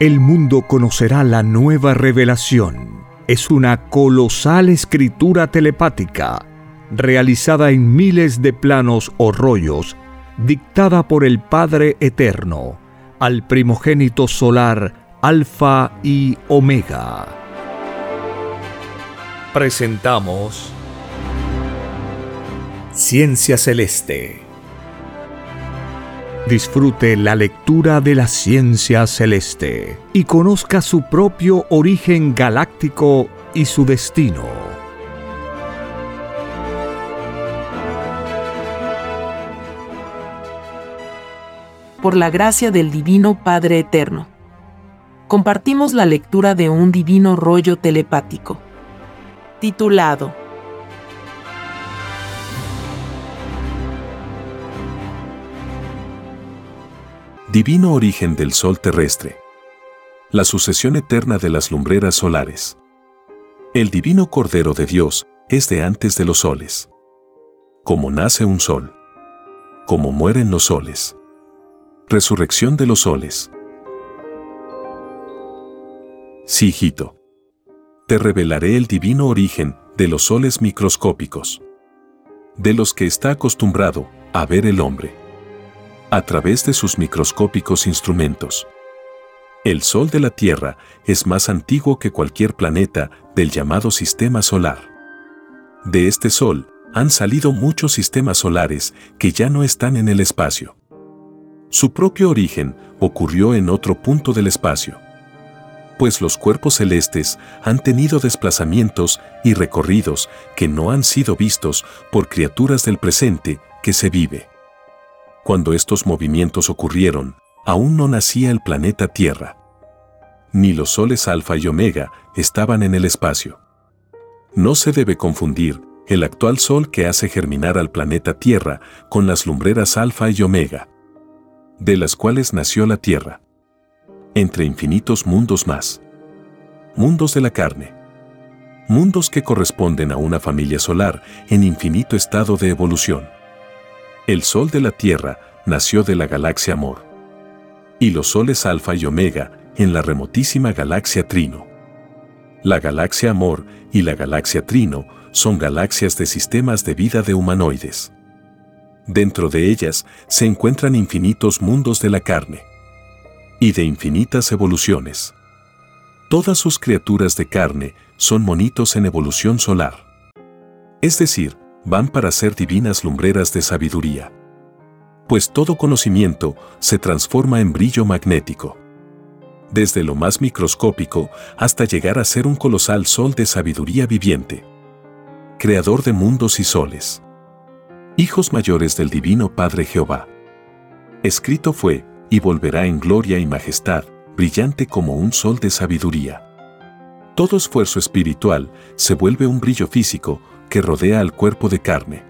el mundo conocerá la nueva revelación. Es una colosal escritura telepática, realizada en miles de planos o rollos, dictada por el Padre Eterno, al primogénito solar Alfa y Omega. Presentamos Ciencia Celeste. Disfrute la lectura de la ciencia celeste y conozca su propio origen galáctico y su destino. Por la gracia del Divino Padre Eterno. Compartimos la lectura de un divino rollo telepático. Titulado Divino origen del Sol terrestre. La sucesión eterna de las lumbreras solares. El divino Cordero de Dios es de antes de los soles. Como nace un sol. Como mueren los soles. Resurrección de los soles. Sí, hijito. Te revelaré el divino origen de los soles microscópicos. De los que está acostumbrado a ver el hombre a través de sus microscópicos instrumentos. El Sol de la Tierra es más antiguo que cualquier planeta del llamado Sistema Solar. De este Sol han salido muchos sistemas solares que ya no están en el espacio. Su propio origen ocurrió en otro punto del espacio. Pues los cuerpos celestes han tenido desplazamientos y recorridos que no han sido vistos por criaturas del presente que se vive. Cuando estos movimientos ocurrieron, aún no nacía el planeta Tierra. Ni los soles alfa y omega estaban en el espacio. No se debe confundir el actual sol que hace germinar al planeta Tierra con las lumbreras alfa y omega, de las cuales nació la Tierra. Entre infinitos mundos más. Mundos de la carne. Mundos que corresponden a una familia solar en infinito estado de evolución. El Sol de la Tierra nació de la galaxia Amor. Y los soles Alfa y Omega en la remotísima galaxia Trino. La galaxia Amor y la galaxia Trino son galaxias de sistemas de vida de humanoides. Dentro de ellas se encuentran infinitos mundos de la carne y de infinitas evoluciones. Todas sus criaturas de carne son monitos en evolución solar. Es decir, van para ser divinas lumbreras de sabiduría. Pues todo conocimiento se transforma en brillo magnético. Desde lo más microscópico hasta llegar a ser un colosal sol de sabiduría viviente. Creador de mundos y soles. Hijos mayores del Divino Padre Jehová. Escrito fue, y volverá en gloria y majestad, brillante como un sol de sabiduría. Todo esfuerzo espiritual se vuelve un brillo físico que rodea al cuerpo de carne.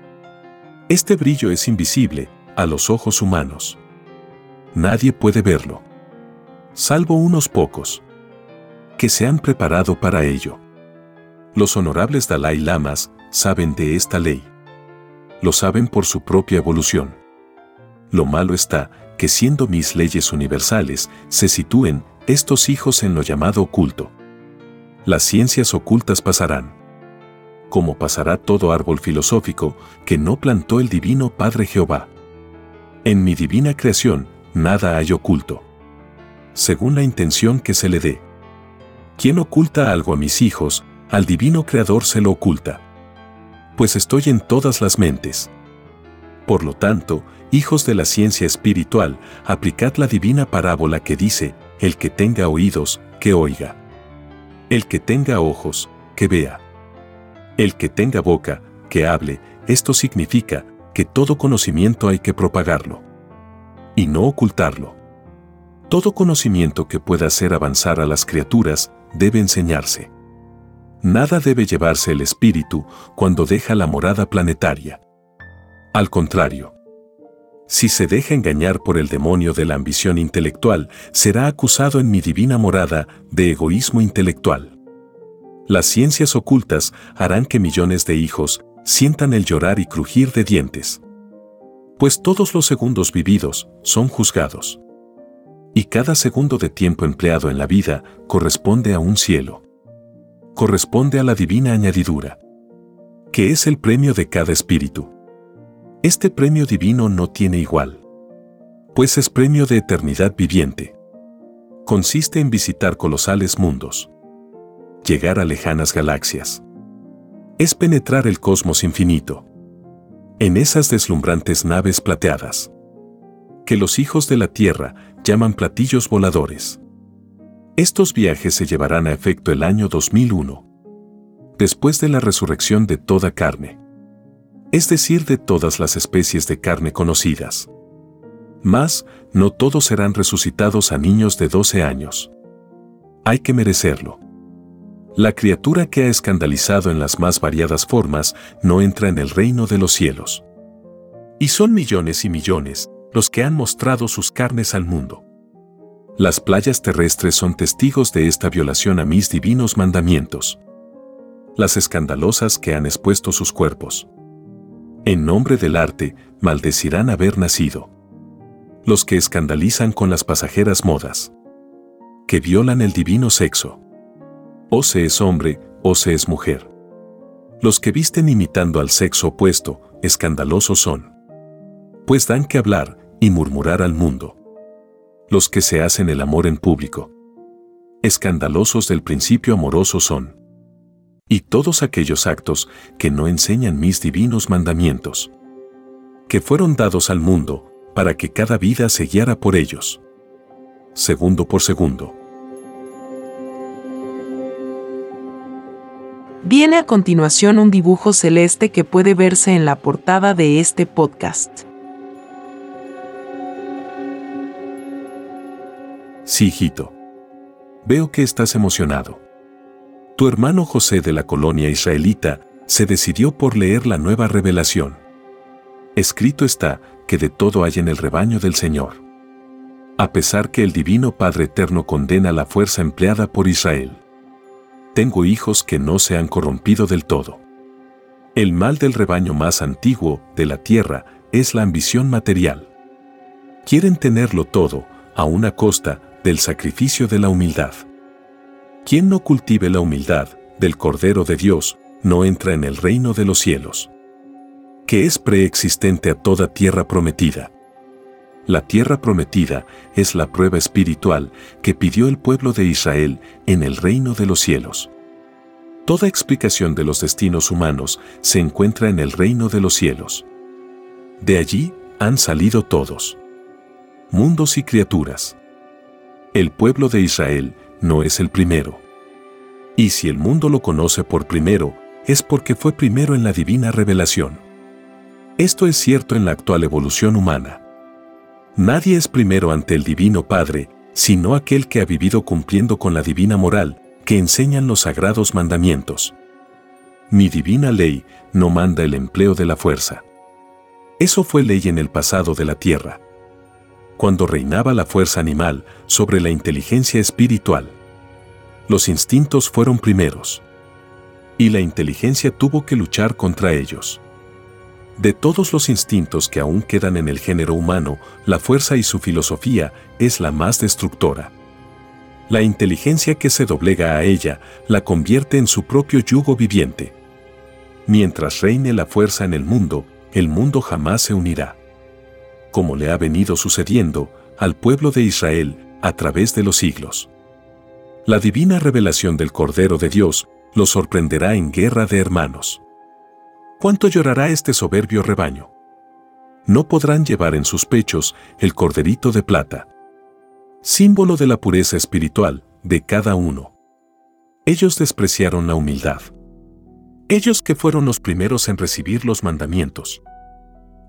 Este brillo es invisible a los ojos humanos. Nadie puede verlo. Salvo unos pocos. Que se han preparado para ello. Los honorables Dalai Lamas saben de esta ley. Lo saben por su propia evolución. Lo malo está que siendo mis leyes universales, se sitúen estos hijos en lo llamado oculto. Las ciencias ocultas pasarán como pasará todo árbol filosófico que no plantó el divino Padre Jehová. En mi divina creación, nada hay oculto. Según la intención que se le dé. Quien oculta algo a mis hijos, al divino Creador se lo oculta. Pues estoy en todas las mentes. Por lo tanto, hijos de la ciencia espiritual, aplicad la divina parábola que dice, el que tenga oídos, que oiga. El que tenga ojos, que vea. El que tenga boca, que hable, esto significa que todo conocimiento hay que propagarlo. Y no ocultarlo. Todo conocimiento que pueda hacer avanzar a las criaturas debe enseñarse. Nada debe llevarse el espíritu cuando deja la morada planetaria. Al contrario, si se deja engañar por el demonio de la ambición intelectual, será acusado en mi divina morada de egoísmo intelectual. Las ciencias ocultas harán que millones de hijos sientan el llorar y crujir de dientes. Pues todos los segundos vividos son juzgados. Y cada segundo de tiempo empleado en la vida corresponde a un cielo. Corresponde a la divina añadidura, que es el premio de cada espíritu. Este premio divino no tiene igual, pues es premio de eternidad viviente. Consiste en visitar colosales mundos, llegar a lejanas galaxias. Es penetrar el cosmos infinito. En esas deslumbrantes naves plateadas, que los hijos de la Tierra llaman platillos voladores. Estos viajes se llevarán a efecto el año 2001, después de la resurrección de toda carne, es decir, de todas las especies de carne conocidas. Mas, no todos serán resucitados a niños de 12 años. Hay que merecerlo. La criatura que ha escandalizado en las más variadas formas no entra en el reino de los cielos. Y son millones y millones los que han mostrado sus carnes al mundo. Las playas terrestres son testigos de esta violación a mis divinos mandamientos. Las escandalosas que han expuesto sus cuerpos. En nombre del arte, maldecirán haber nacido. Los que escandalizan con las pasajeras modas. Que violan el divino sexo. O se es hombre, o se es mujer. Los que visten imitando al sexo opuesto, escandalosos son. Pues dan que hablar, y murmurar al mundo. Los que se hacen el amor en público. Escandalosos del principio amoroso son. Y todos aquellos actos que no enseñan mis divinos mandamientos. Que fueron dados al mundo, para que cada vida se guiara por ellos. Segundo por segundo. Viene a continuación un dibujo celeste que puede verse en la portada de este podcast. Sí, hijito. Veo que estás emocionado. Tu hermano José de la colonia israelita se decidió por leer la nueva revelación. Escrito está que de todo hay en el rebaño del Señor. A pesar que el Divino Padre Eterno condena la fuerza empleada por Israel. Tengo hijos que no se han corrompido del todo. El mal del rebaño más antiguo de la tierra es la ambición material. Quieren tenerlo todo, a una costa del sacrificio de la humildad. Quien no cultive la humildad del Cordero de Dios, no entra en el reino de los cielos, que es preexistente a toda tierra prometida. La tierra prometida es la prueba espiritual que pidió el pueblo de Israel en el reino de los cielos. Toda explicación de los destinos humanos se encuentra en el reino de los cielos. De allí han salido todos. Mundos y criaturas. El pueblo de Israel no es el primero. Y si el mundo lo conoce por primero, es porque fue primero en la divina revelación. Esto es cierto en la actual evolución humana. Nadie es primero ante el Divino Padre, sino aquel que ha vivido cumpliendo con la divina moral que enseñan los sagrados mandamientos. Mi divina ley no manda el empleo de la fuerza. Eso fue ley en el pasado de la tierra cuando reinaba la fuerza animal sobre la inteligencia espiritual. Los instintos fueron primeros. Y la inteligencia tuvo que luchar contra ellos. De todos los instintos que aún quedan en el género humano, la fuerza y su filosofía es la más destructora. La inteligencia que se doblega a ella la convierte en su propio yugo viviente. Mientras reine la fuerza en el mundo, el mundo jamás se unirá como le ha venido sucediendo al pueblo de Israel a través de los siglos. La divina revelación del Cordero de Dios lo sorprenderá en guerra de hermanos. ¿Cuánto llorará este soberbio rebaño? No podrán llevar en sus pechos el corderito de plata, símbolo de la pureza espiritual de cada uno. Ellos despreciaron la humildad. Ellos que fueron los primeros en recibir los mandamientos.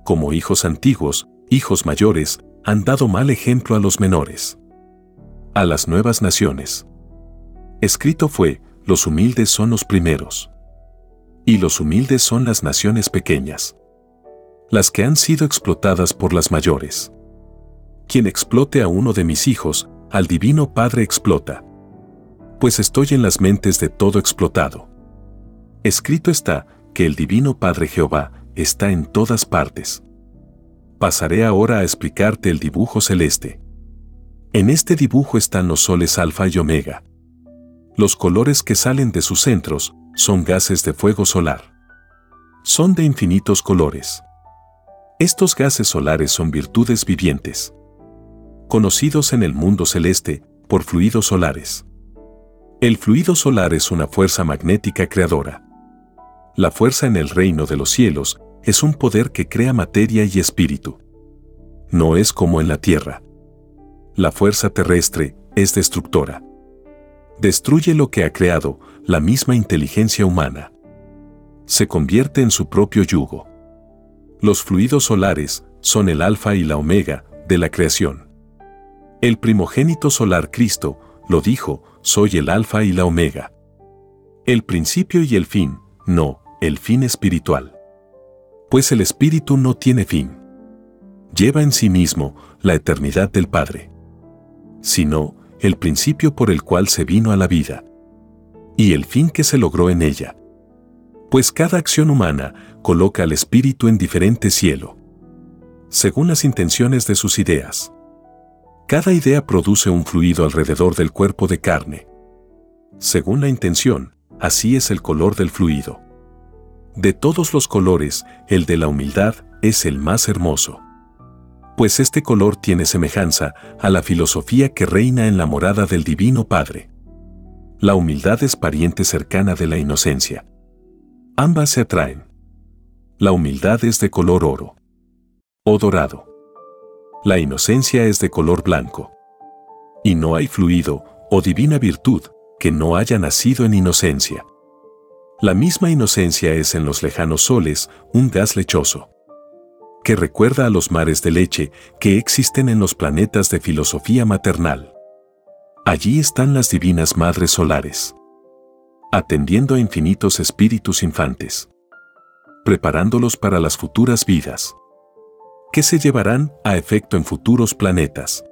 Como hijos antiguos, hijos mayores, han dado mal ejemplo a los menores. A las nuevas naciones. Escrito fue, los humildes son los primeros. Y los humildes son las naciones pequeñas. Las que han sido explotadas por las mayores. Quien explote a uno de mis hijos, al Divino Padre explota. Pues estoy en las mentes de todo explotado. Escrito está, que el Divino Padre Jehová está en todas partes. Pasaré ahora a explicarte el dibujo celeste. En este dibujo están los soles alfa y omega. Los colores que salen de sus centros son gases de fuego solar. Son de infinitos colores. Estos gases solares son virtudes vivientes, conocidos en el mundo celeste por fluidos solares. El fluido solar es una fuerza magnética creadora. La fuerza en el reino de los cielos es un poder que crea materia y espíritu. No es como en la tierra. La fuerza terrestre es destructora. Destruye lo que ha creado la misma inteligencia humana. Se convierte en su propio yugo. Los fluidos solares son el alfa y la omega de la creación. El primogénito solar Cristo lo dijo, soy el alfa y la omega. El principio y el fin, no, el fin espiritual. Pues el espíritu no tiene fin. Lleva en sí mismo la eternidad del Padre. Sino, el principio por el cual se vino a la vida. Y el fin que se logró en ella. Pues cada acción humana coloca al espíritu en diferente cielo. Según las intenciones de sus ideas. Cada idea produce un fluido alrededor del cuerpo de carne. Según la intención, así es el color del fluido. De todos los colores, el de la humildad es el más hermoso. Pues este color tiene semejanza a la filosofía que reina en la morada del Divino Padre. La humildad es pariente cercana de la inocencia. Ambas se atraen. La humildad es de color oro o dorado la inocencia es de color blanco. Y no hay fluido o divina virtud que no haya nacido en inocencia. La misma inocencia es en los lejanos soles un gas lechoso, que recuerda a los mares de leche que existen en los planetas de filosofía maternal. Allí están las divinas madres solares, atendiendo a infinitos espíritus infantes, preparándolos para las futuras vidas que se llevarán a efecto en futuros planetas.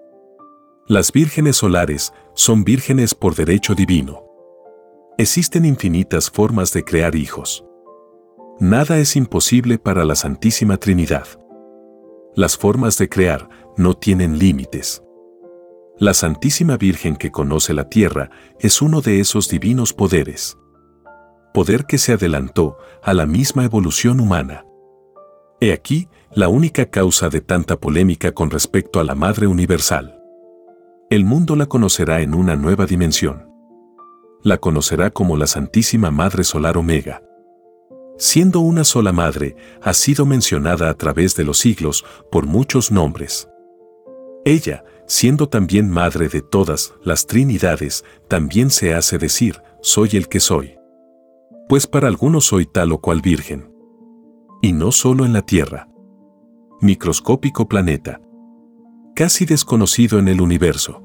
Las vírgenes solares son vírgenes por derecho divino. Existen infinitas formas de crear hijos. Nada es imposible para la Santísima Trinidad. Las formas de crear no tienen límites. La Santísima Virgen que conoce la tierra es uno de esos divinos poderes. Poder que se adelantó a la misma evolución humana. He aquí la única causa de tanta polémica con respecto a la Madre Universal. El mundo la conocerá en una nueva dimensión. La conocerá como la Santísima Madre Solar Omega. Siendo una sola madre, ha sido mencionada a través de los siglos por muchos nombres. Ella, siendo también madre de todas las Trinidades, también se hace decir, soy el que soy. Pues para algunos soy tal o cual virgen. Y no solo en la tierra microscópico planeta, casi desconocido en el universo,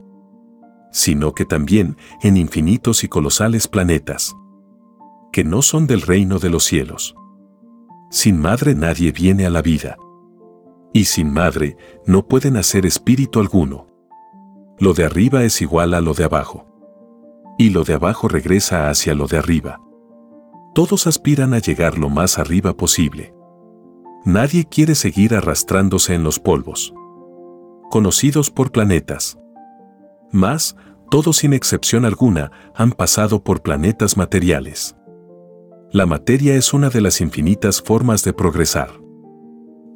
sino que también en infinitos y colosales planetas, que no son del reino de los cielos. Sin madre nadie viene a la vida. Y sin madre no puede nacer espíritu alguno. Lo de arriba es igual a lo de abajo. Y lo de abajo regresa hacia lo de arriba. Todos aspiran a llegar lo más arriba posible. Nadie quiere seguir arrastrándose en los polvos. Conocidos por planetas. Más, todos sin excepción alguna han pasado por planetas materiales. La materia es una de las infinitas formas de progresar.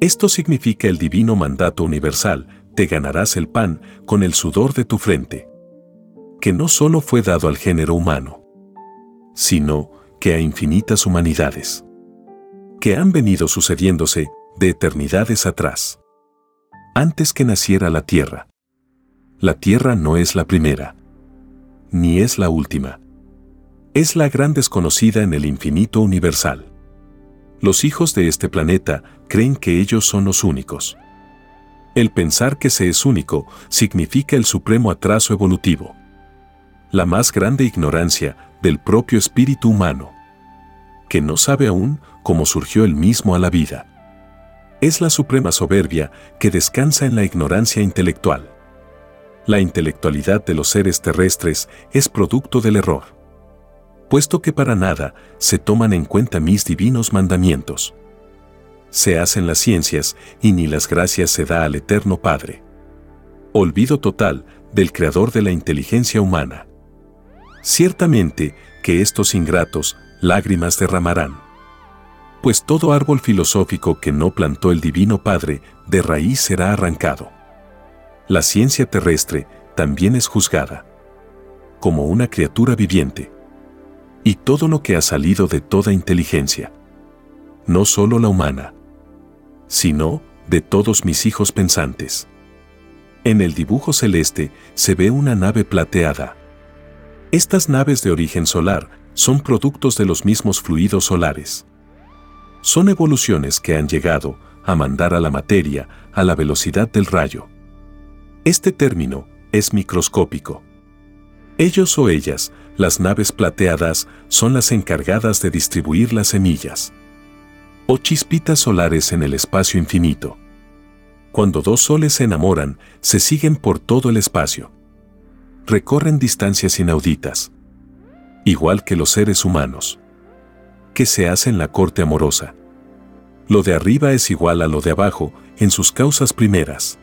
Esto significa el divino mandato universal, te ganarás el pan con el sudor de tu frente. Que no solo fue dado al género humano, sino que a infinitas humanidades que han venido sucediéndose de eternidades atrás. Antes que naciera la Tierra. La Tierra no es la primera, ni es la última. Es la gran desconocida en el infinito universal. Los hijos de este planeta creen que ellos son los únicos. El pensar que se es único significa el supremo atraso evolutivo. La más grande ignorancia del propio espíritu humano que no sabe aún cómo surgió el mismo a la vida. Es la suprema soberbia que descansa en la ignorancia intelectual. La intelectualidad de los seres terrestres es producto del error. Puesto que para nada se toman en cuenta mis divinos mandamientos. Se hacen las ciencias y ni las gracias se da al Eterno Padre. Olvido total del creador de la inteligencia humana. Ciertamente que estos ingratos lágrimas derramarán. Pues todo árbol filosófico que no plantó el Divino Padre de raíz será arrancado. La ciencia terrestre también es juzgada como una criatura viviente. Y todo lo que ha salido de toda inteligencia. No solo la humana, sino de todos mis hijos pensantes. En el dibujo celeste se ve una nave plateada. Estas naves de origen solar son productos de los mismos fluidos solares. Son evoluciones que han llegado a mandar a la materia a la velocidad del rayo. Este término es microscópico. Ellos o ellas, las naves plateadas, son las encargadas de distribuir las semillas. O chispitas solares en el espacio infinito. Cuando dos soles se enamoran, se siguen por todo el espacio. Recorren distancias inauditas. Igual que los seres humanos. Que se hacen la corte amorosa. Lo de arriba es igual a lo de abajo en sus causas primeras.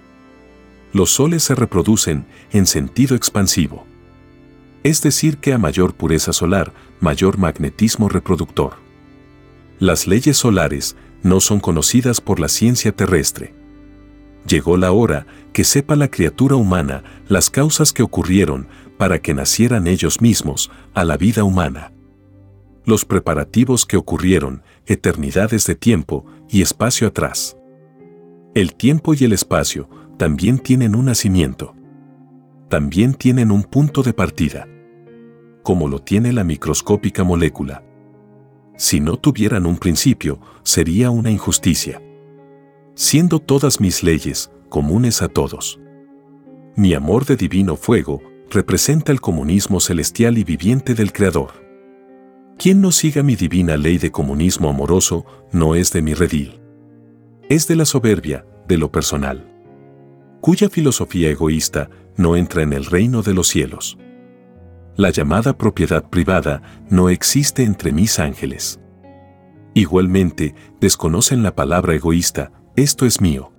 Los soles se reproducen en sentido expansivo es decir que a mayor pureza solar, mayor magnetismo reproductor. Las leyes solares no son conocidas por la ciencia terrestre. Llegó la hora que sepa la criatura humana las causas que ocurrieron para que nacieran ellos mismos a la vida humana. Los preparativos que ocurrieron eternidades de tiempo y espacio atrás. El tiempo y el espacio también tienen un nacimiento también tienen un punto de partida, como lo tiene la microscópica molécula. Si no tuvieran un principio, sería una injusticia. Siendo todas mis leyes comunes a todos. Mi amor de divino fuego representa el comunismo celestial y viviente del Creador. Quien no siga mi divina ley de comunismo amoroso no es de mi redil. Es de la soberbia, de lo personal. Cuya filosofía egoísta no entra en el reino de los cielos. La llamada propiedad privada no existe entre mis ángeles. Igualmente, desconocen la palabra egoísta, esto es mío.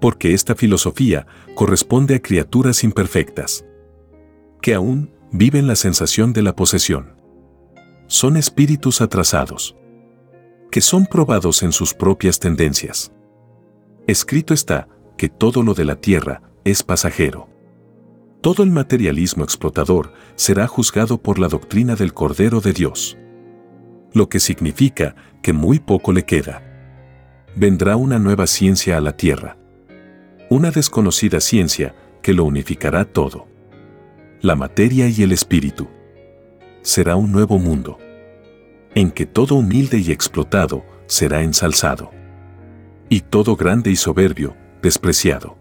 Porque esta filosofía corresponde a criaturas imperfectas, que aún viven la sensación de la posesión. Son espíritus atrasados, que son probados en sus propias tendencias. Escrito está que todo lo de la tierra es pasajero. Todo el materialismo explotador será juzgado por la doctrina del Cordero de Dios. Lo que significa que muy poco le queda. Vendrá una nueva ciencia a la tierra. Una desconocida ciencia que lo unificará todo. La materia y el espíritu. Será un nuevo mundo. En que todo humilde y explotado será ensalzado. Y todo grande y soberbio, despreciado.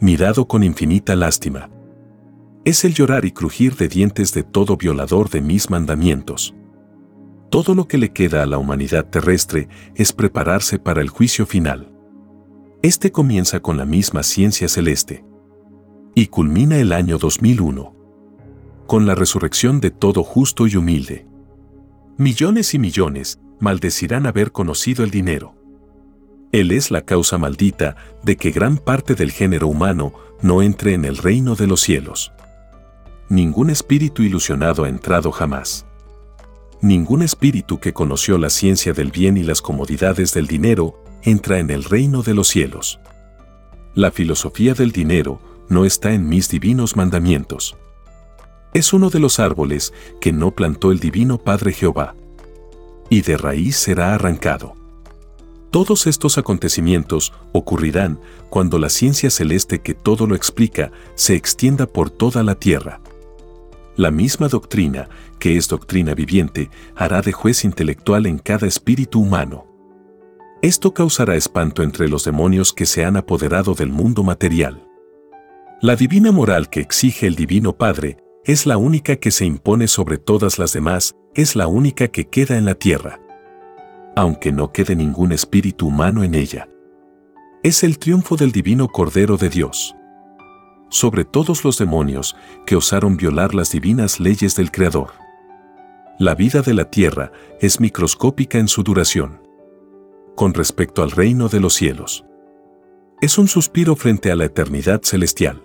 Mirado con infinita lástima es el llorar y crujir de dientes de todo violador de mis mandamientos. Todo lo que le queda a la humanidad terrestre es prepararse para el juicio final. Este comienza con la misma ciencia celeste. Y culmina el año 2001. Con la resurrección de todo justo y humilde. Millones y millones maldecirán haber conocido el dinero. Él es la causa maldita de que gran parte del género humano no entre en el reino de los cielos. Ningún espíritu ilusionado ha entrado jamás. Ningún espíritu que conoció la ciencia del bien y las comodidades del dinero entra en el reino de los cielos. La filosofía del dinero no está en mis divinos mandamientos. Es uno de los árboles que no plantó el divino Padre Jehová. Y de raíz será arrancado. Todos estos acontecimientos ocurrirán cuando la ciencia celeste que todo lo explica se extienda por toda la tierra. La misma doctrina, que es doctrina viviente, hará de juez intelectual en cada espíritu humano. Esto causará espanto entre los demonios que se han apoderado del mundo material. La divina moral que exige el Divino Padre es la única que se impone sobre todas las demás, es la única que queda en la tierra. Aunque no quede ningún espíritu humano en ella. Es el triunfo del Divino Cordero de Dios sobre todos los demonios que osaron violar las divinas leyes del Creador. La vida de la tierra es microscópica en su duración. Con respecto al reino de los cielos. Es un suspiro frente a la eternidad celestial.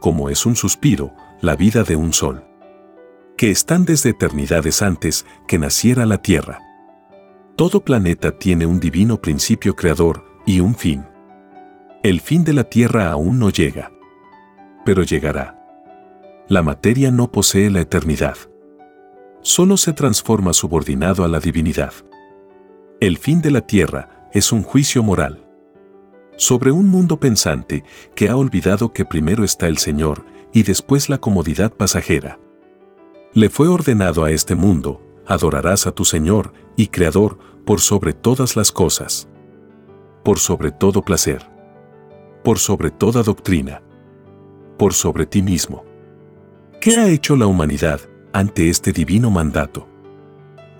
como es un suspiro, la vida de un sol. Que están desde eternidades antes que naciera la Tierra. Todo planeta tiene un divino principio creador y un fin. El fin de la Tierra aún no llega. Pero llegará. La materia no posee la eternidad. Solo se transforma subordinado a la divinidad. El fin de la Tierra es un juicio moral sobre un mundo pensante que ha olvidado que primero está el Señor y después la comodidad pasajera. Le fue ordenado a este mundo, adorarás a tu Señor y Creador por sobre todas las cosas, por sobre todo placer, por sobre toda doctrina, por sobre ti mismo. ¿Qué ha hecho la humanidad ante este divino mandato?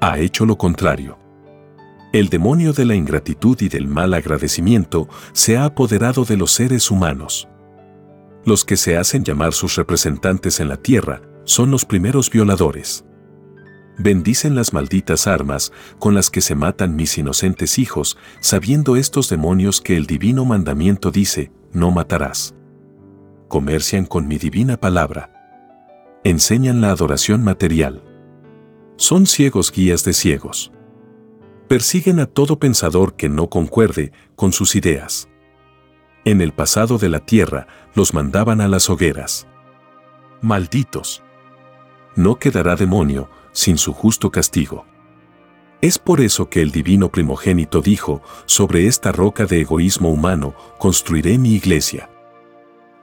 Ha hecho lo contrario el demonio de la ingratitud y del mal agradecimiento se ha apoderado de los seres humanos. Los que se hacen llamar sus representantes en la tierra son los primeros violadores. Bendicen las malditas armas con las que se matan mis inocentes hijos, sabiendo estos demonios que el divino mandamiento dice, no matarás. Comercian con mi divina palabra. Enseñan la adoración material. Son ciegos guías de ciegos persiguen a todo pensador que no concuerde con sus ideas. En el pasado de la tierra los mandaban a las hogueras. Malditos. No quedará demonio sin su justo castigo. Es por eso que el divino primogénito dijo, sobre esta roca de egoísmo humano construiré mi iglesia.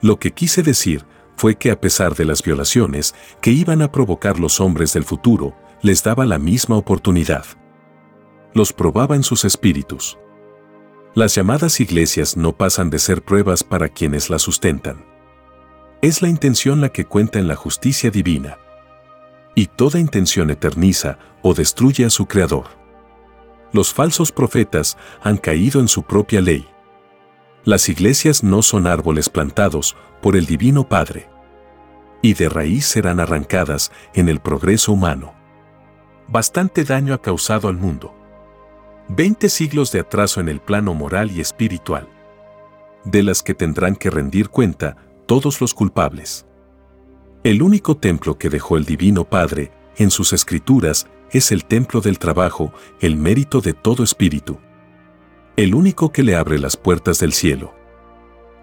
Lo que quise decir fue que a pesar de las violaciones que iban a provocar los hombres del futuro, les daba la misma oportunidad los probaba en sus espíritus. Las llamadas iglesias no pasan de ser pruebas para quienes las sustentan. Es la intención la que cuenta en la justicia divina. Y toda intención eterniza o destruye a su creador. Los falsos profetas han caído en su propia ley. Las iglesias no son árboles plantados por el Divino Padre. Y de raíz serán arrancadas en el progreso humano. Bastante daño ha causado al mundo. 20 siglos de atraso en el plano moral y espiritual, de las que tendrán que rendir cuenta todos los culpables. El único templo que dejó el Divino Padre en sus escrituras es el templo del trabajo, el mérito de todo espíritu. El único que le abre las puertas del cielo.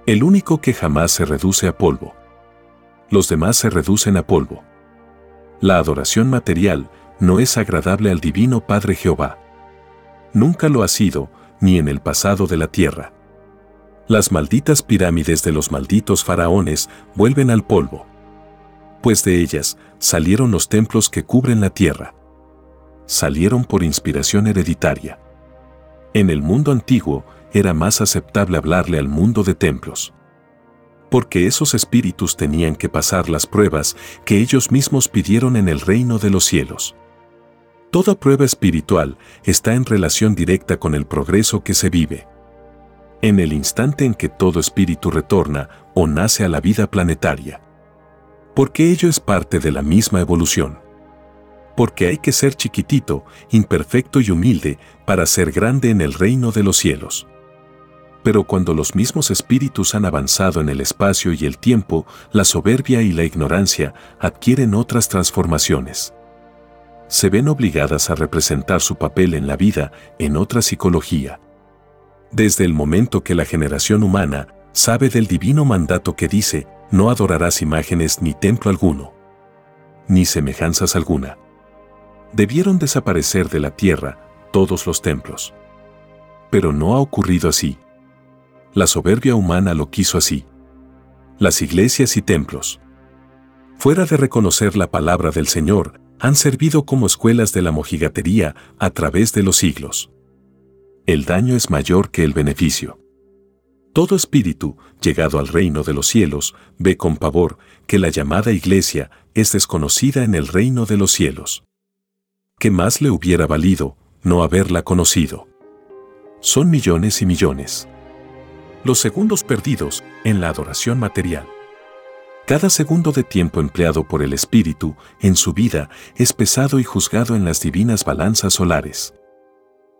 El único que jamás se reduce a polvo. Los demás se reducen a polvo. La adoración material no es agradable al Divino Padre Jehová nunca lo ha sido, ni en el pasado de la tierra. Las malditas pirámides de los malditos faraones vuelven al polvo. Pues de ellas salieron los templos que cubren la tierra. Salieron por inspiración hereditaria. En el mundo antiguo era más aceptable hablarle al mundo de templos. Porque esos espíritus tenían que pasar las pruebas que ellos mismos pidieron en el reino de los cielos. Toda prueba espiritual está en relación directa con el progreso que se vive. En el instante en que todo espíritu retorna o nace a la vida planetaria. Porque ello es parte de la misma evolución. Porque hay que ser chiquitito, imperfecto y humilde para ser grande en el reino de los cielos. Pero cuando los mismos espíritus han avanzado en el espacio y el tiempo, la soberbia y la ignorancia adquieren otras transformaciones se ven obligadas a representar su papel en la vida en otra psicología. Desde el momento que la generación humana sabe del divino mandato que dice, no adorarás imágenes ni templo alguno, ni semejanzas alguna. Debieron desaparecer de la tierra todos los templos. Pero no ha ocurrido así. La soberbia humana lo quiso así. Las iglesias y templos. Fuera de reconocer la palabra del Señor, han servido como escuelas de la mojigatería a través de los siglos. El daño es mayor que el beneficio. Todo espíritu, llegado al reino de los cielos, ve con pavor que la llamada iglesia es desconocida en el reino de los cielos. ¿Qué más le hubiera valido no haberla conocido? Son millones y millones. Los segundos perdidos en la adoración material. Cada segundo de tiempo empleado por el Espíritu en su vida es pesado y juzgado en las divinas balanzas solares.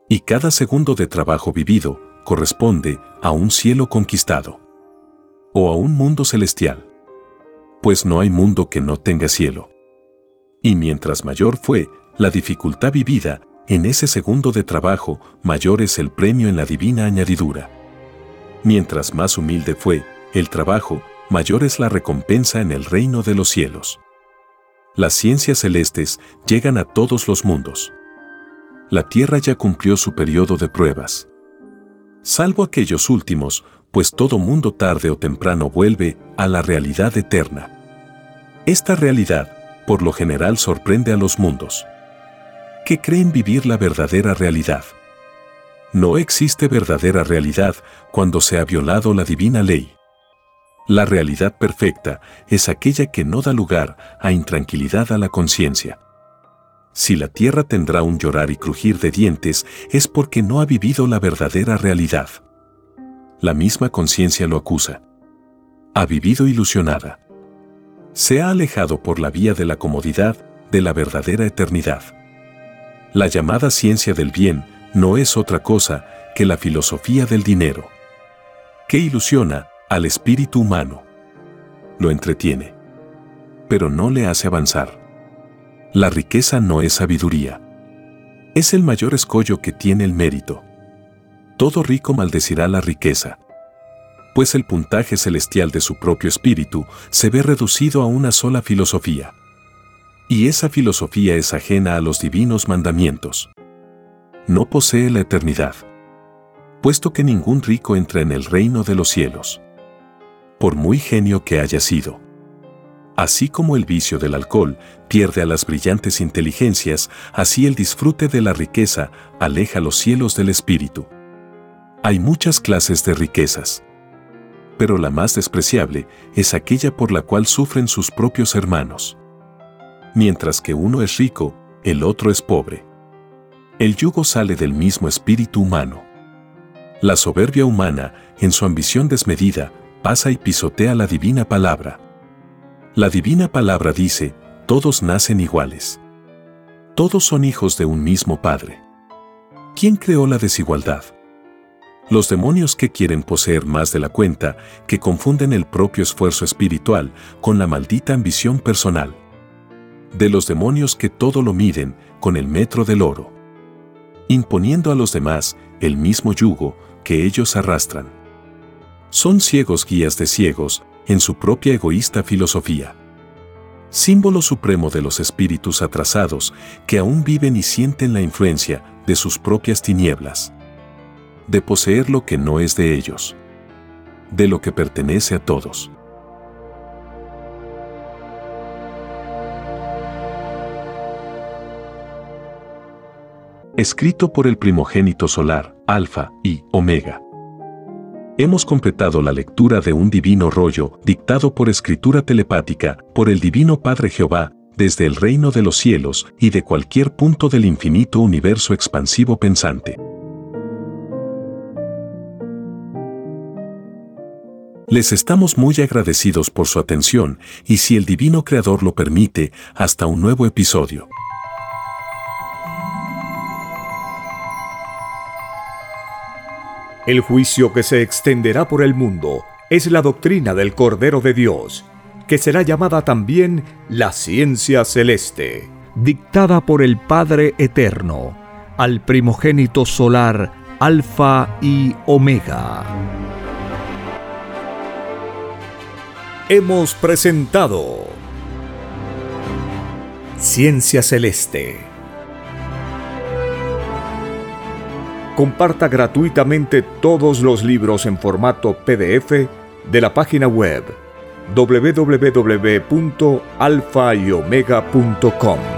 Y cada segundo de trabajo vivido corresponde a un cielo conquistado o a un mundo celestial. pues no hay mundo que no tenga cielo. Y mientras mayor fue la dificultad vivida, en ese segundo de trabajo, mayor es el premio en la divina añadidura. Mientras más humilde fue el trabajo, mayor es la recompensa en el reino de los cielos. Las ciencias celestes llegan a todos los mundos. La tierra ya cumplió su periodo de pruebas. Salvo aquellos últimos, pues todo mundo tarde o temprano vuelve a la realidad eterna. Esta realidad, por lo general, sorprende a los mundos que creen vivir la verdadera realidad. No existe verdadera realidad cuando se ha violado la divina ley. La realidad perfecta es aquella que no da lugar a intranquilidad a la conciencia. Si la tierra tendrá un llorar y crujir de dientes es porque no ha vivido la verdadera realidad. La misma conciencia lo acusa. Ha vivido ilusionada. Se ha alejado por la vía de la comodidad de la verdadera eternidad. La llamada ciencia del bien no es otra cosa que la filosofía del dinero, que ilusiona al espíritu humano. Lo entretiene, pero no le hace avanzar. La riqueza no es sabiduría. Es el mayor escollo que tiene el mérito. Todo rico maldecirá la riqueza, pues el puntaje celestial de su propio espíritu se ve reducido a una sola filosofía y esa filosofía es ajena a los divinos mandamientos. No posee la eternidad, puesto que ningún rico entra en el reino de los cielos, por muy genio que haya sido. Así como el vicio del alcohol pierde a las brillantes inteligencias, así el disfrute de la riqueza aleja los cielos del espíritu. Hay muchas clases de riquezas, pero la más despreciable es aquella por la cual sufren sus propios hermanos mientras que uno es rico, el otro es pobre. El yugo sale del mismo espíritu humano. La soberbia humana, en su ambición desmedida, pasa y pisotea la divina palabra. La divina palabra dice, todos nacen iguales. Todos son hijos de un mismo Padre. ¿Quién creó la desigualdad? Los demonios que quieren poseer más de la cuenta, que confunden el propio esfuerzo espiritual con la maldita ambición personal de los demonios que todo lo miden con el metro del oro, imponiendo a los demás el mismo yugo que ellos arrastran. Son ciegos guías de ciegos en su propia egoísta filosofía. Símbolo supremo de los espíritus atrasados que aún viven y sienten la influencia de sus propias tinieblas. De poseer lo que no es de ellos. De lo que pertenece a todos. Escrito por el primogénito solar, Alfa y Omega. Hemos completado la lectura de un divino rollo, dictado por escritura telepática, por el Divino Padre Jehová, desde el reino de los cielos y de cualquier punto del infinito universo expansivo pensante. Les estamos muy agradecidos por su atención y si el Divino Creador lo permite, hasta un nuevo episodio. El juicio que se extenderá por el mundo es la doctrina del Cordero de Dios, que será llamada también la ciencia celeste, dictada por el Padre Eterno, al primogénito solar Alfa y Omega. Hemos presentado Ciencia Celeste comparta gratuitamente todos los libros en formato PDF de la página web www.alfayomega.com.